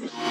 Live.